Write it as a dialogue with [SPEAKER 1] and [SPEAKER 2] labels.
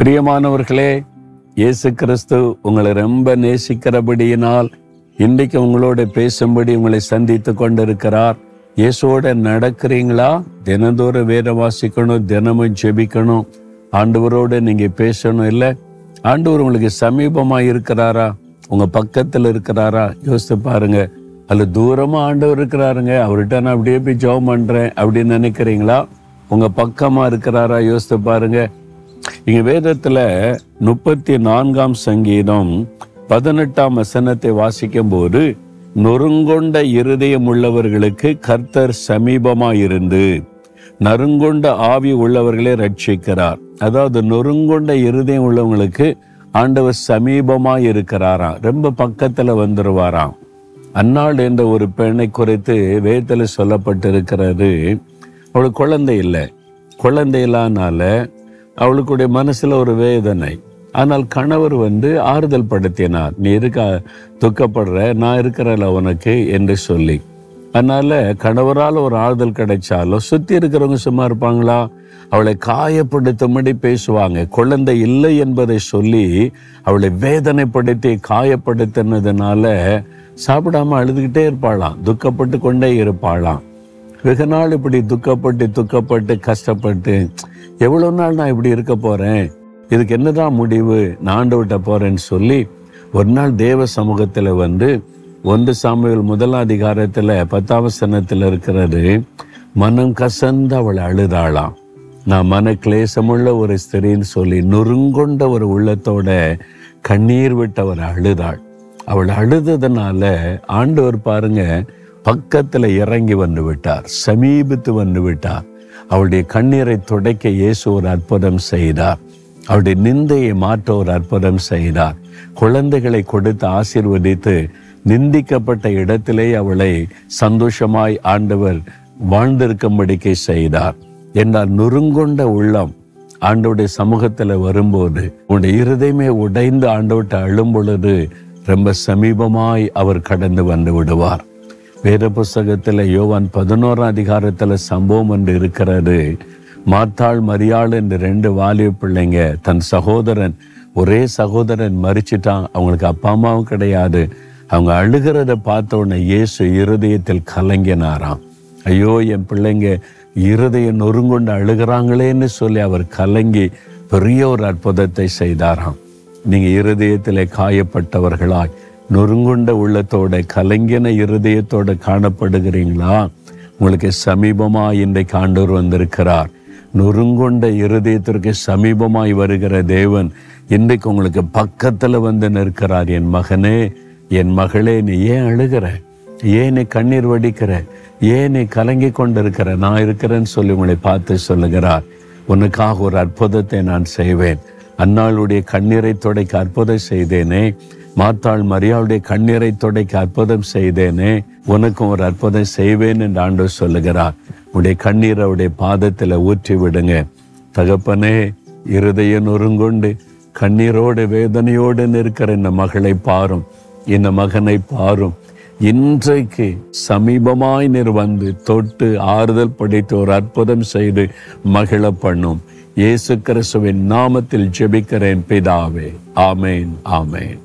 [SPEAKER 1] பிரியமானவர்களே இயேசு கிறிஸ்து உங்களை ரொம்ப நேசிக்கிறபடியினால் இன்றைக்கு உங்களோட பேசும்படி உங்களை சந்தித்து கொண்டிருக்கிறார். இயேசுவோட நடக்கிறீங்களா? தினந்தோறும் வேற வாசிக்கணும் தினமும் ஜெபிக்கணும். ஆண்டவரோட நீங்கள் பேசணும் இல்லை? ஆண்டவர் உங்களுக்கு சமீபமாக இருக்கிறாரா? உங்கள் பக்கத்தில் இருக்கிறாரா? யோசித்து பாருங்க. அல்ல தூரமாக ஆண்டவர் இருக்கிறாருங்க. அவர்கிட்ட நான் அப்படியே போய் ஜெபம் பண்ணுறேன் அப்படின்னு நினைக்கிறீங்களா? உங்கள் பக்கமாக இருக்கிறாரா? யோசித்து பாருங்கள் இங்கே வேதத்தில் முப்பத்தி நான்காம் சங்கீதம் பதினெட்டாம் வசனத்தை வாசிக்கும் போது நொறுங்கொண்ட இருதயம் உள்ளவர்களுக்கு கர்த்தர் சமீபமாயிருந்து நறுங்கொண்ட ஆவி உள்ளவர்களே ரட்சிக்கிறார். அதாவது நொறுங்கொண்ட இருதயம் உள்ளவங்களுக்கு ஆண்டவர் சமீபமாக இருக்கிறாராம் ரொம்ப பக்கத்தில் வந்துருவாராம். அன்னாள் என்ற ஒரு பெண்ணை குறித்து வேதத்தில் சொல்லப்பட்டிருக்கிறது. அவளுக்கு குழந்தை இல்லை. குழந்தை இல்லாதனால அவளுக்குடைய மனசுல ஒரு வேதனை. ஆனால் கணவர் வந்து ஆறுதல் படுத்தினார். நீ இருக்க துக்கப்படுற நான் இருக்கிறல உனக்கு என்று சொல்லி. அதனால கணவரால் ஒரு ஆறுதல் கிடைச்சாலும் சுத்தி இருக்கிறவங்க சும்மா இருப்பாங்களா? அவளை காயப்படுத்தும்படி பேசுவாங்க. குழந்தை இல்லை என்பதை சொல்லி அவளை வேதனைப்படுத்தி காயப்படுத்தினதுனால சாப்பிடாம அழுதுகிட்டே இருப்பாளாம். துக்கப்பட்டு கொண்டே இருப்பாளாம். வெகு நாள் இப்படி துக்கப்பட்டு துக்கப்பட்டு கஷ்டப்பட்டு எவ்வளோ நாள் நான் இப்படி இருக்க போகிறேன் இதுக்கு என்னதான் முடிவு? நான் விட்ட போகிறேன்னு சொல்லி ஒரு நாள் தேவ சமூகத்தில் வந்து ஒன்று சாமியல் முதல் அதிகாரத்தில் பத்தாவசனத்தில் இருக்கிறது மனம் கசந்து அவள் அழுதாளாம். நான் மன கிளேசமுள்ள ஒரு ஸ்திரின்னு சொல்லி நொறுங்கொண்ட ஒரு உள்ளத்தோட கண்ணீர் விட்டு அவர் அழுதாள். அவள் அழுததுனால ஆண்டவர் பாருங்கள் பக்கத்தில் இறங்கி வந்து விட்டார் சமீபித்து வந்து விட்டார். அவளுடைய கண்ணீரை துடைக்க இயேசு ஒரு அற்புதம் செய்தார். அவருடைய நிந்தையை மாற்ற ஒரு அற்புதம் செய்தார். குழந்தைகளை கொடுத்து ஆசீர்வதித்து நிந்திக்கப்பட்ட இடத்திலே அவளை சந்தோஷமாய் ஆண்டவர் வாழ்ந்திருக்கும்படிக்கை செய்தார். என்றால் நொறுங்கொண்ட உள்ளம் ஆண்டோடைய சமூகத்தில் வரும்போது உன்னுடைய இருதயமே உடைந்து ஆண்டவர்கிட்ட அழும் பொழுது ரொம்ப சமீபமாய் அவர் கடந்து வந்து விடுவார். வேத புஸ்தகத்தில் யோவான் பதினோராம் அதிகாரத்தில் சம்பவம் என்று இருக்கிறது. மாத்தாள் மரியாள் என்று ரெண்டு வாலிய பிள்ளைங்க தன் சகோதரன் ஒரே சகோதரன் மறிச்சிட்டான் அவங்களுக்கு அப்பா அம்மாவும் கிடையாது. அவங்க அழுகிறத பார்த்த உடனே இயேசு இருதயத்தில் கலங்கினாராம். ஐயோ என் பிள்ளைங்க இருதயம் நொறுங்கொண்டு அழுகிறாங்களேன்னு சொல்லி அவர் கலங்கி பெரிய ஒரு அற்புதத்தை செய்தாராம். நீங்கள் இருதயத்திலே காயப்பட்டவர்களாய் நொறுங்குண்ட உள்ளத்தோட கலங்கின இருதயத்தோட காணப்படுகிறீங்களா? உங்களுக்கு சமீபமாக இன்றைக்கு ஆண்டவர் வந்திருக்கிறார். நொறுங்கொண்ட இருதயத்திற்கு சமீபமாய் வருகிற தேவன் இன்றைக்கு உங்களுக்கு பக்கத்தில் வந்து நிற்கிறார். என் மகனே என் மகளே நீ ஏன் அழுகிற? ஏன் நீ கண்ணீர் வடிக்கிற? ஏன் நீ கலங்கி கொண்டிருக்கிற? நான் இருக்கிறேன்னு சொல்லி உங்களை பார்த்து சொல்லுகிறார். உனக்காக ஒரு அற்புதத்தை நான் செய்வேன். அன்னாளுடைய கண்ணீரை துடைக்க அற்புதம் செய்தேனே. மாத்தாள் மரியாளுடைய கண்ணீரை துடைக்க அற்புதம் செய்தேனே உனக்கும் ஒரு அற்புதம் செய்வேன் என்று ஆண்டவர் சொல்லுகிறார். உடைய கண்ணீரை அவருடைய பாதத்தில் ஊற்றி விடுங்க. தகப்பனே இருதய நொறுங்கொண்டு கண்ணீரோடு வேதனையோடு நிற்கிற இந்த மகளை பாரும். இந்த மகனை பாரும். இன்றைக்கு சமீபமாய் நீர் வந்து தொட்டு ஆறுதல் படைத்து ஒரு அற்புதம் செய்து மகிழ பண்ணும். இயேசு கிறிஸ்துவின் நாமத்தில் ஜெபிக்கிறேன் பிதாவே. ஆமேன் ஆமேன்.